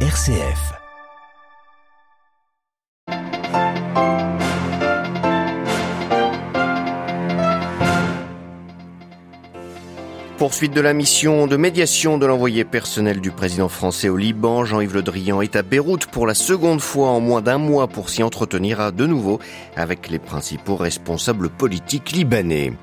RCF. Poursuite de la mission de médiation de l'envoyé personnel du président français au Liban, Jean-Yves Le Drian est à Beyrouth pour la seconde fois en moins d'un mois pour s'y entretenir à de nouveau avec les principaux responsables politiques libanais.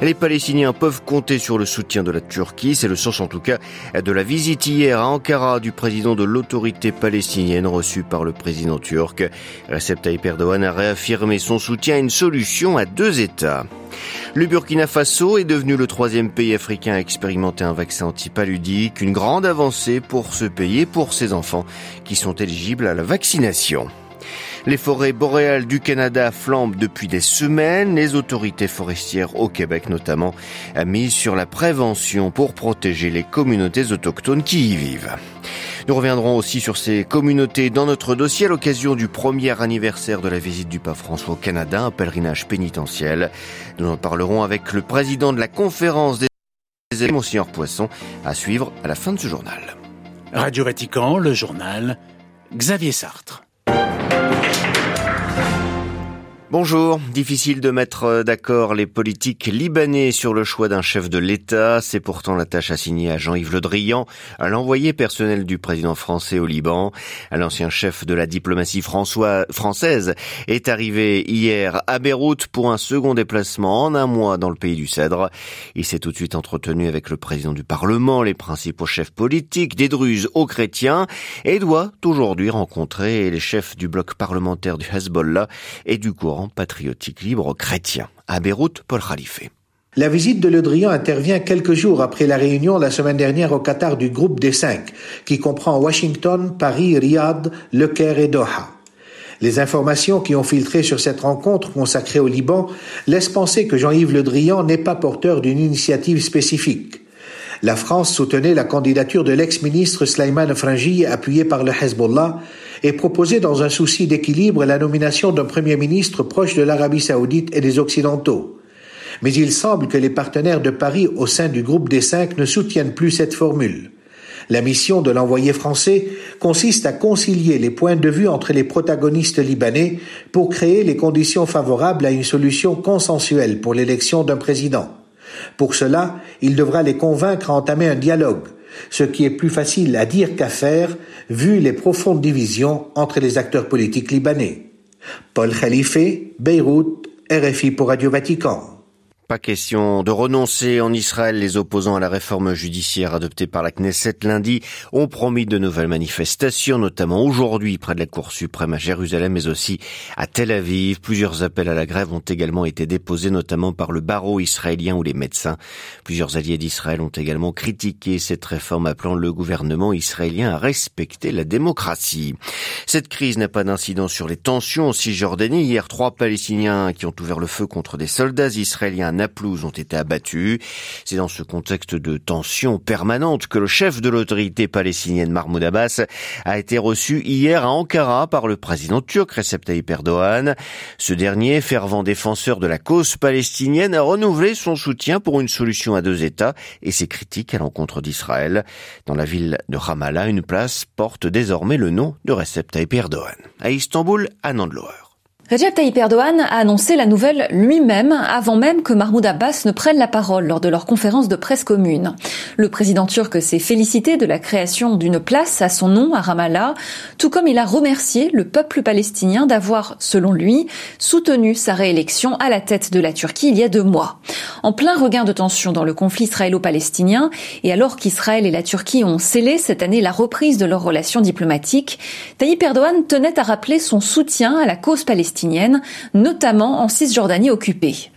Les Palestiniens peuvent compter sur le soutien de la Turquie, c'est le sens en tout cas de la visite hier à Ankara du président de l'autorité palestinienne reçu par le président turc. Recep Tayyip Erdogan a réaffirmé son soutien à une solution à deux États. Le Burkina Faso est devenu le troisième pays africain à expérimenter un vaccin antipaludique, une grande avancée pour ce pays et pour ses enfants qui sont éligibles à la vaccination. Les forêts boréales du Canada flambent depuis des semaines. Les autorités forestières au Québec notamment mis sur la prévention pour protéger les communautés autochtones qui y vivent. Nous reviendrons aussi sur ces communautés dans notre dossier à l'occasion du premier anniversaire de la visite du pape François au Canada, un pèlerinage pénitentiel. Nous en parlerons avec le président de la conférence des Monseigneur Poisson, à suivre à la fin de ce journal. Radio Vatican, le journal, Xavier Sartre. Bonjour. Difficile de mettre euh, d'accord les politiques libanais sur le choix d'un chef de l'État. C'est pourtant la tâche assignée à Jean-Yves Le Drian, à l'envoyé personnel du président français au Liban. L'ancien chef de la diplomatie française est arrivé hier à Beyrouth pour un second déplacement en un mois dans le pays du Cèdre. Il s'est tout de suite entretenu avec le président du Parlement, les principaux chefs politiques, des Druzes aux chrétiens, et doit aujourd'hui rencontrer les chefs du bloc parlementaire du Hezbollah et du patriotique libre chrétien. À Beyrouth, Paul Khalife. La visite de Le Drian intervient quelques jours après la réunion la semaine dernière au Qatar du groupe des cinq, qui comprend Washington, Paris, Riyad, Le Caire et Doha. Les informations qui ont filtré sur cette rencontre consacrée au Liban laissent penser que Jean-Yves Le Drian n'est pas porteur d'une initiative spécifique. La France soutenait la candidature de l'ex-ministre Slayman Frangi appuyé par le Hezbollah et proposait dans un souci d'équilibre la nomination d'un Premier ministre proche de l'Arabie saoudite et des Occidentaux. Mais il semble que les partenaires de Paris au sein du groupe des cinq ne soutiennent plus cette formule. La mission de l'envoyé français consiste à concilier les points de vue entre les protagonistes libanais pour créer les conditions favorables à une solution consensuelle pour l'élection d'un président. Pour cela, il devra les convaincre à entamer un dialogue, ce qui est plus facile à dire qu'à faire vu les profondes divisions entre les acteurs politiques libanais. Paul Khalife, Beyrouth, RFI pour Radio Vatican. Pas question de renoncer en Israël. Les opposants à la réforme judiciaire adoptée par la Knesset lundi ont promis de nouvelles manifestations, notamment aujourd'hui près de la Cour suprême à Jérusalem, mais aussi à Tel Aviv. Plusieurs appels à la grève ont également été déposés, notamment par le barreau israélien ou les médecins. Plusieurs alliés d'Israël ont également critiqué cette réforme, appelant le gouvernement israélien à respecter la démocratie. Cette crise n'a pas d'incidence sur les tensions en Cisjordanie. Hier, trois Palestiniens qui ont ouvert le feu contre des soldats israéliens Naplouse ont été abattus. C'est dans ce contexte de tension permanente que le chef de l'autorité palestinienne Mahmoud Abbas a été reçu hier à Ankara par le président turc Recep Tayyip Erdogan. Ce dernier, fervent défenseur de la cause palestinienne, a renouvelé son soutien pour une solution à deux États et ses critiques à l'encontre d'Israël. Dans la ville de Ramallah, une place porte désormais le nom de Recep Tayyip Erdogan. À Istanbul, à Nandloer. Recep Tayyip Erdogan a annoncé la nouvelle lui-même avant même que Mahmoud Abbas ne prenne la parole lors de leur conférence de presse commune. Le président turc s'est félicité de la création d'une place à son nom à Ramallah, tout comme il a remercié le peuple palestinien d'avoir, selon lui, soutenu sa réélection à la tête de la Turquie il y a deux mois. En plein regain de tension dans le conflit israélo-palestinien et alors qu'Israël et la Turquie ont scellé cette année la reprise de leurs relations diplomatiques, Tayyip Erdogan tenait à rappeler son soutien à la cause palestinienne notamment en Cisjordanie occupée.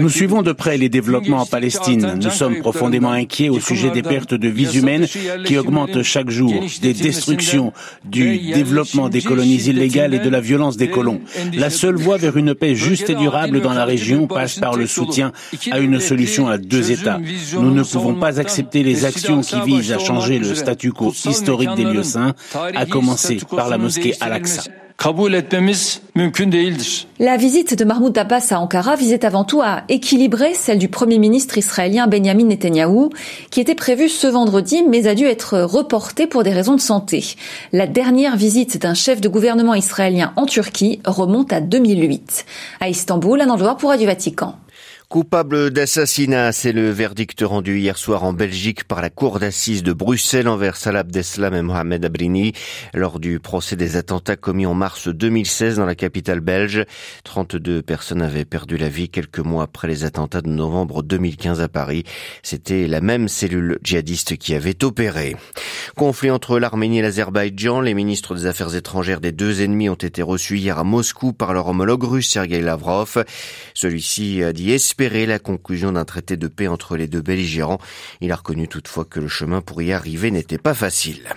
Nous suivons de près les développements en Palestine. Nous sommes profondément inquiets au sujet des pertes de vies humaines qui augmentent chaque jour, des destructions, du développement des colonies illégales et de la violence des colons. La seule voie vers une paix juste et durable dans la région passe par le soutien à une solution à deux États. Nous ne pouvons pas accepter les actions qui visent à changer le statu quo historique des lieux saints, à commencer par la mosquée Al-Aqsa. La visite de Mahmoud Abbas à Ankara visait avant tout à équilibrer celle du Premier ministre israélien Benjamin Netanyahou, qui était prévue ce vendredi mais a dû être reportée pour des raisons de santé. La dernière visite d'un chef de gouvernement israélien en Turquie remonte à 2008. À Istanbul, un endroit pour du Vatican. Coupable d'assassinat, c'est le verdict rendu hier soir en Belgique par la cour d'assises de Bruxelles envers Salah Abdeslam et Mohamed Abrini lors du procès des attentats commis en mars 2016 dans la capitale belge. 32 personnes avaient perdu la vie quelques mois après les attentats de novembre 2015 à Paris. C'était la même cellule djihadiste qui avait opéré. Conflit entre l'Arménie et l'Azerbaïdjan, les ministres des Affaires étrangères des deux ennemis ont été reçus hier à Moscou par leur homologue russe Sergei Lavrov. Celui-ci a dit espérer la conclusion d'un traité de paix entre les deux belligérants. Il a reconnu toutefois que le chemin pour y arriver n'était pas facile.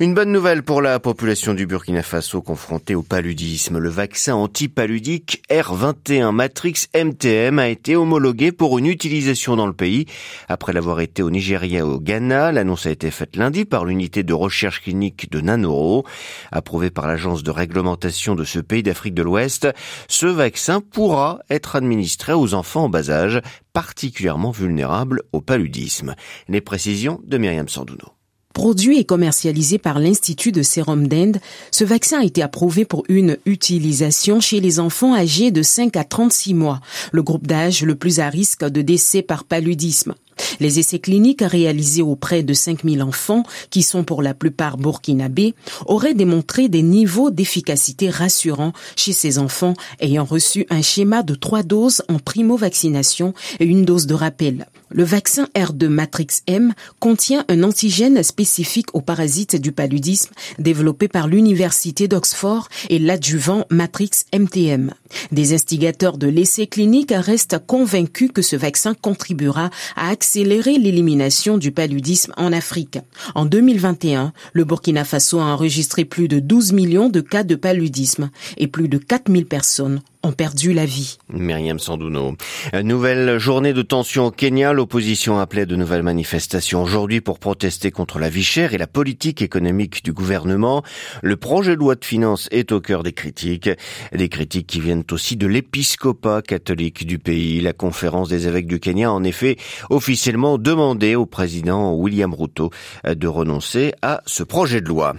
Une bonne nouvelle pour la population du Burkina Faso confrontée au paludisme. Le vaccin antipaludique R21 Matrix MTM a été homologué pour une utilisation dans le pays. Après l'avoir été au Nigeria et au Ghana, l'annonce a été faite lundi par l'unité de recherche clinique de Nanoro. Approuvé par l'agence de réglementation de ce pays d'Afrique de l'Ouest, ce vaccin pourra être administré aux enfants en bas âge, particulièrement vulnérables au paludisme. Les précisions de Myriam Sandouno. Produit et commercialisé par l'Institut de sérum d'Inde, ce vaccin a été approuvé pour une utilisation chez les enfants âgés de 5 à 36 mois, le groupe d'âge le plus à risque de décès par paludisme. Les essais cliniques réalisés auprès de 5000 enfants, qui sont pour la plupart burkinabés, auraient démontré des niveaux d'efficacité rassurants chez ces enfants ayant reçu un schéma de trois doses en primo-vaccination et une dose de rappel. Le vaccin R2 Matrix M contient un antigène spécifique aux parasites du paludisme développé par l'Université d'Oxford et l'adjuvant Matrix MTM. Des instigateurs de l'essai clinique restent convaincus que ce vaccin contribuera à accélérer l'élimination du paludisme en Afrique. En 2021, le Burkina Faso a enregistré plus de 12 millions de cas de paludisme et plus de 4000 personnes ont perdu la vie. Myriam Sandouno. Nouvelle journée de tension au Kenya. L'opposition appelait de nouvelles manifestations aujourd'hui pour protester contre la vie chère et la politique économique du gouvernement. Le projet de loi de finances est au cœur des critiques. Des critiques qui viennent aussi de l'épiscopat catholique du pays. La conférence des évêques du Kenya a en effet officiellement demandé au président William Ruto de renoncer à ce projet de loi.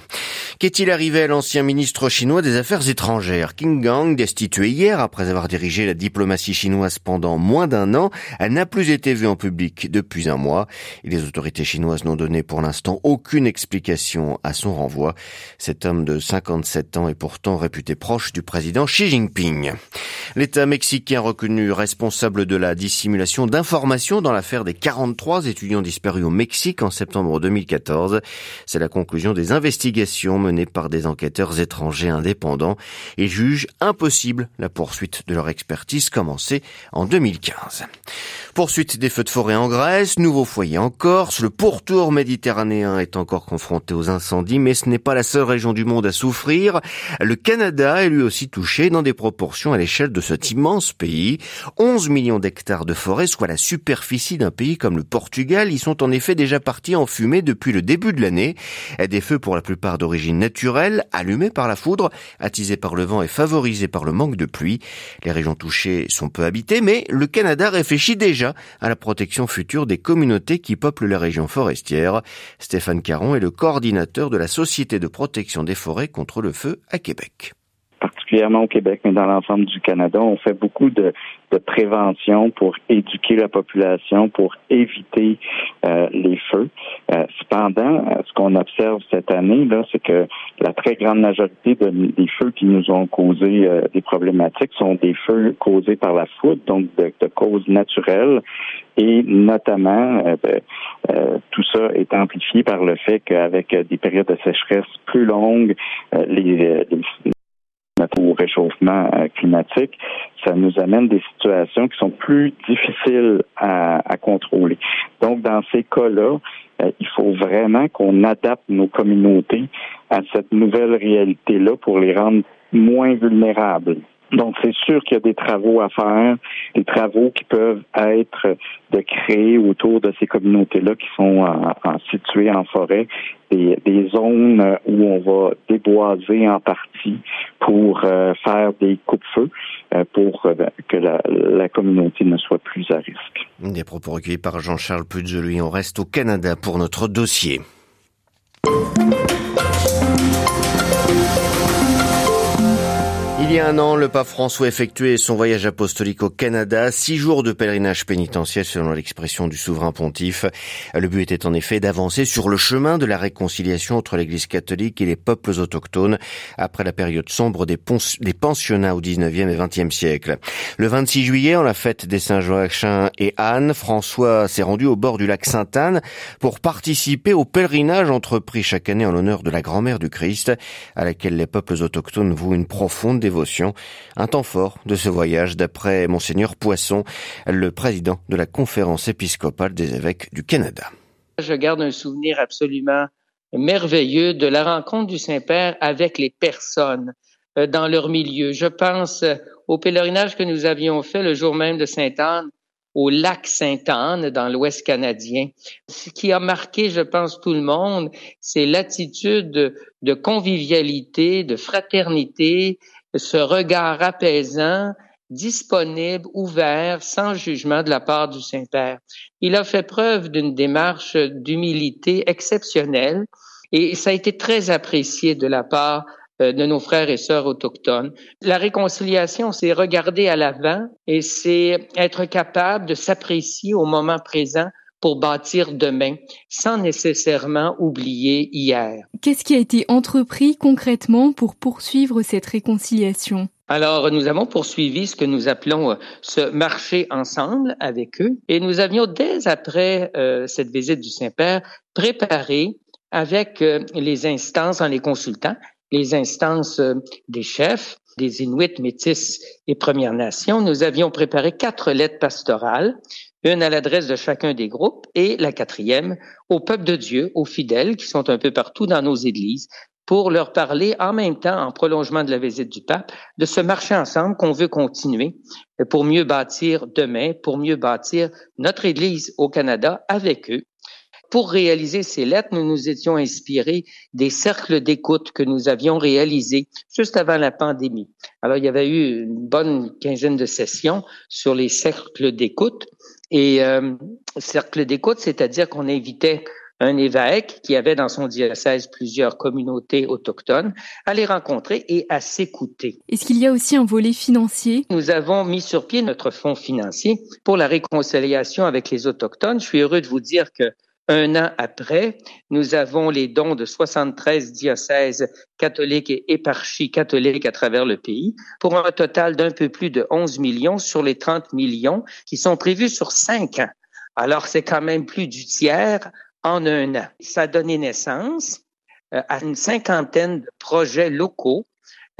Qu'est-il arrivé à l'ancien ministre chinois des Affaires étrangères? King Gang, destitué hier après avoir dirigé la diplomatie chinoise pendant moins d'un an, elle n'a plus été vue en public depuis un mois. Et les autorités chinoises n'ont donné pour l'instant aucune explication à son renvoi. Cet homme de 57 ans est pourtant réputé proche du président Xi Jinping. L'État mexicain reconnu responsable de la dissimulation d'informations dans l'affaire des 43 étudiants disparus au Mexique en septembre 2014. C'est la conclusion des investigations menée par des enquêteurs étrangers indépendants et juge impossible la poursuite de leur expertise commencée en 2015. Poursuite des feux de forêt en Grèce, nouveau foyer en Corse, le pourtour méditerranéen est encore confronté aux incendies, mais ce n'est pas la seule région du monde à souffrir. Le Canada est lui aussi touché dans des proportions à l'échelle de cet immense pays. 11 millions d'hectares de forêt, soit la superficie d'un pays comme le Portugal, y sont en effet déjà partis en fumée depuis le début de l'année. Des feux pour la plupart d'origine naturelle, allumés par la foudre, attisés par le vent et favorisés par le manque de pluie. Les régions touchées sont peu habitées, mais le Canada réfléchit déjà à la protection future des communautés qui peuplent les régions forestières. Stéphane Caron est le coordinateur de la Société de protection des forêts contre le feu à Québec particulièrement au Québec, mais dans l'ensemble du Canada. On fait beaucoup de, prévention pour éduquer la population, pour éviter euh, les feux. Euh, cependant, euh, ce qu'on observe cette année, là, c'est que la très grande majorité des feux qui nous ont causé des problématiques sont des feux causés par la foudre, donc de, causes naturelles, et notamment ben, tout ça est amplifié par le fait qu'avec des périodes de sécheresse plus longues, les, au réchauffement euh, climatique, ça nous amène des situations qui sont plus difficiles à, contrôler. Donc, dans ces cas-là, euh, il faut vraiment qu'on adapte nos communautés à cette nouvelle réalité-là pour les rendre moins vulnérables Donc, c'est sûr qu'il y a des travaux à faire, des travaux qui peuvent être de créer autour de ces communautés-là qui sont en, situées en forêt des, zones où on va déboiser en partie pour euh, faire des coupe-feux euh, pour euh, que la, la, communauté ne soit plus à risque. Des propos recueillis par Jean-Charles Pudgelui. On reste au Canada pour notre dossier. Y a un an, le pape François effectuait son voyage apostolique au Canada, six jours de pèlerinage pénitentiel selon l'expression du souverain pontife. Le but était en effet d'avancer sur le chemin de la réconciliation entre l'Église catholique et les peuples autochtones après la période sombre des, des pensionnats au 19e et 20e siècle. Le 26 juillet, en la fête des Saint-Joachim et Anne, François s'est rendu au bord du lac Sainte-Anne pour participer au pèlerinage entrepris chaque année en l'honneur de la grand-mère du Christ, à laquelle les peuples autochtones vouent une profonde dévotion un temps fort de ce voyage d'après Monseigneur Poisson, le président de la conférence épiscopale des évêques du Canada. Je garde un souvenir absolument merveilleux de la rencontre du Saint-Père avec les personnes euh, dans leur milieu. Je pense au pèlerinage que nous avions fait le jour même de Sainte-Anne au lac Sainte-Anne dans l'Ouest canadien. Ce qui a marqué, je pense, tout le monde, c'est l'attitude de convivialité, de fraternité, ce regard apaisant, disponible, ouvert, sans jugement de la part du Saint-Père. Il a fait preuve d'une démarche d'humilité exceptionnelle et ça a été très apprécié de la part euh, de nos frères et sœurs autochtones. La réconciliation, c'est regarder à l'avant et c'est être capable de s'apprécier au moment présent pour bâtir demain sans nécessairement oublier hier. Qu'est-ce qui a été entrepris concrètement pour poursuivre cette réconciliation? Alors, nous avons poursuivi ce que nous appelons euh, ce marché ensemble avec eux et nous avions, dès après euh, cette visite du Saint-Père, préparé avec euh, les instances en les consultant, les instances des chefs, des Inuits, Métis et Premières Nations, nous avions préparé quatre lettres pastorales une à l'adresse de chacun des groupes et la quatrième au peuple de Dieu, aux fidèles qui sont un peu partout dans nos églises, pour leur parler en même temps, en prolongement de la visite du pape, de ce marché ensemble qu'on veut continuer pour mieux bâtir demain, pour mieux bâtir notre Église au Canada avec eux. Pour réaliser ces lettres, nous nous étions inspirés des cercles d'écoute que nous avions réalisés juste avant la pandémie. Alors, il y avait eu une bonne quinzaine de sessions sur les cercles d'écoute et euh, cercle d'écoute, c'est-à-dire qu'on invitait un évêque qui avait dans son diocèse plusieurs communautés autochtones à les rencontrer et à s'écouter. Est-ce qu'il y a aussi un volet financier? Nous avons mis sur pied notre fonds financier pour la réconciliation avec les autochtones. Je suis heureux de vous dire que un an après, nous avons les dons de 73 diocèses catholiques et éparchies catholiques à travers le pays pour un total d'un peu plus de 11 millions sur les 30 millions qui sont prévus sur cinq ans. Alors, c'est quand même plus du tiers en un an. Ça a donné naissance euh, à une cinquantaine de projets locaux.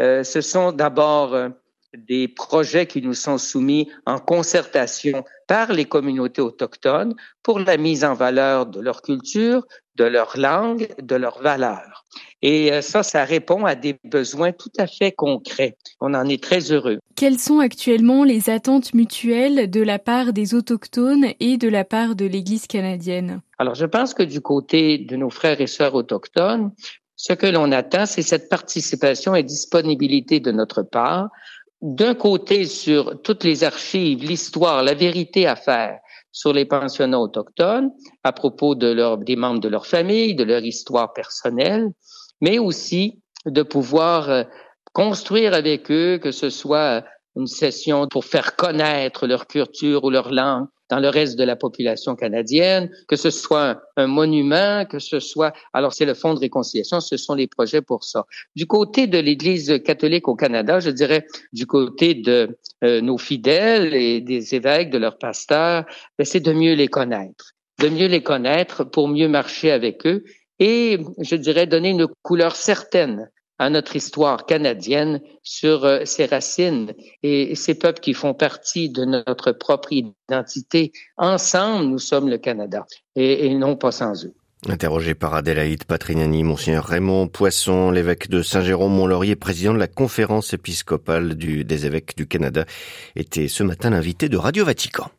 Euh, ce sont d'abord euh, des projets qui nous sont soumis en concertation par les communautés autochtones pour la mise en valeur de leur culture, de leur langue, de leurs valeurs. Et euh, ça, ça répond à des besoins tout à fait concrets. On en est très heureux. Quelles sont actuellement les attentes mutuelles de la part des autochtones et de la part de l'Église canadienne? Alors, je pense que du côté de nos frères et sœurs autochtones, ce que l'on attend, c'est cette participation et disponibilité de notre part d'un côté sur toutes les archives, l'histoire, la vérité à faire sur les pensionnats autochtones à propos de leur, des membres de leur famille, de leur histoire personnelle, mais aussi de pouvoir euh, construire avec eux, que ce soit une session pour faire connaître leur culture ou leur langue, dans le reste de la population canadienne, que ce soit un monument, que ce soit, alors c'est le Fonds de réconciliation, ce sont les projets pour ça. Du côté de l'Église catholique au Canada, je dirais du côté de euh, nos fidèles et des évêques, de leurs pasteurs, ben, c'est de mieux les connaître, de mieux les connaître pour mieux marcher avec eux et, je dirais, donner une couleur certaine à notre histoire canadienne sur euh, ses racines et ces peuples qui font partie de notre propre identité. Ensemble, nous sommes le Canada et, non pas sans eux. Interrogé par Adélaïde Patrignani, Monseigneur Raymond Poisson, l'évêque de Saint-Jérôme-Mont-Laurier, président de la conférence épiscopale des évêques du Canada, était ce matin l'invité de Radio Vatican.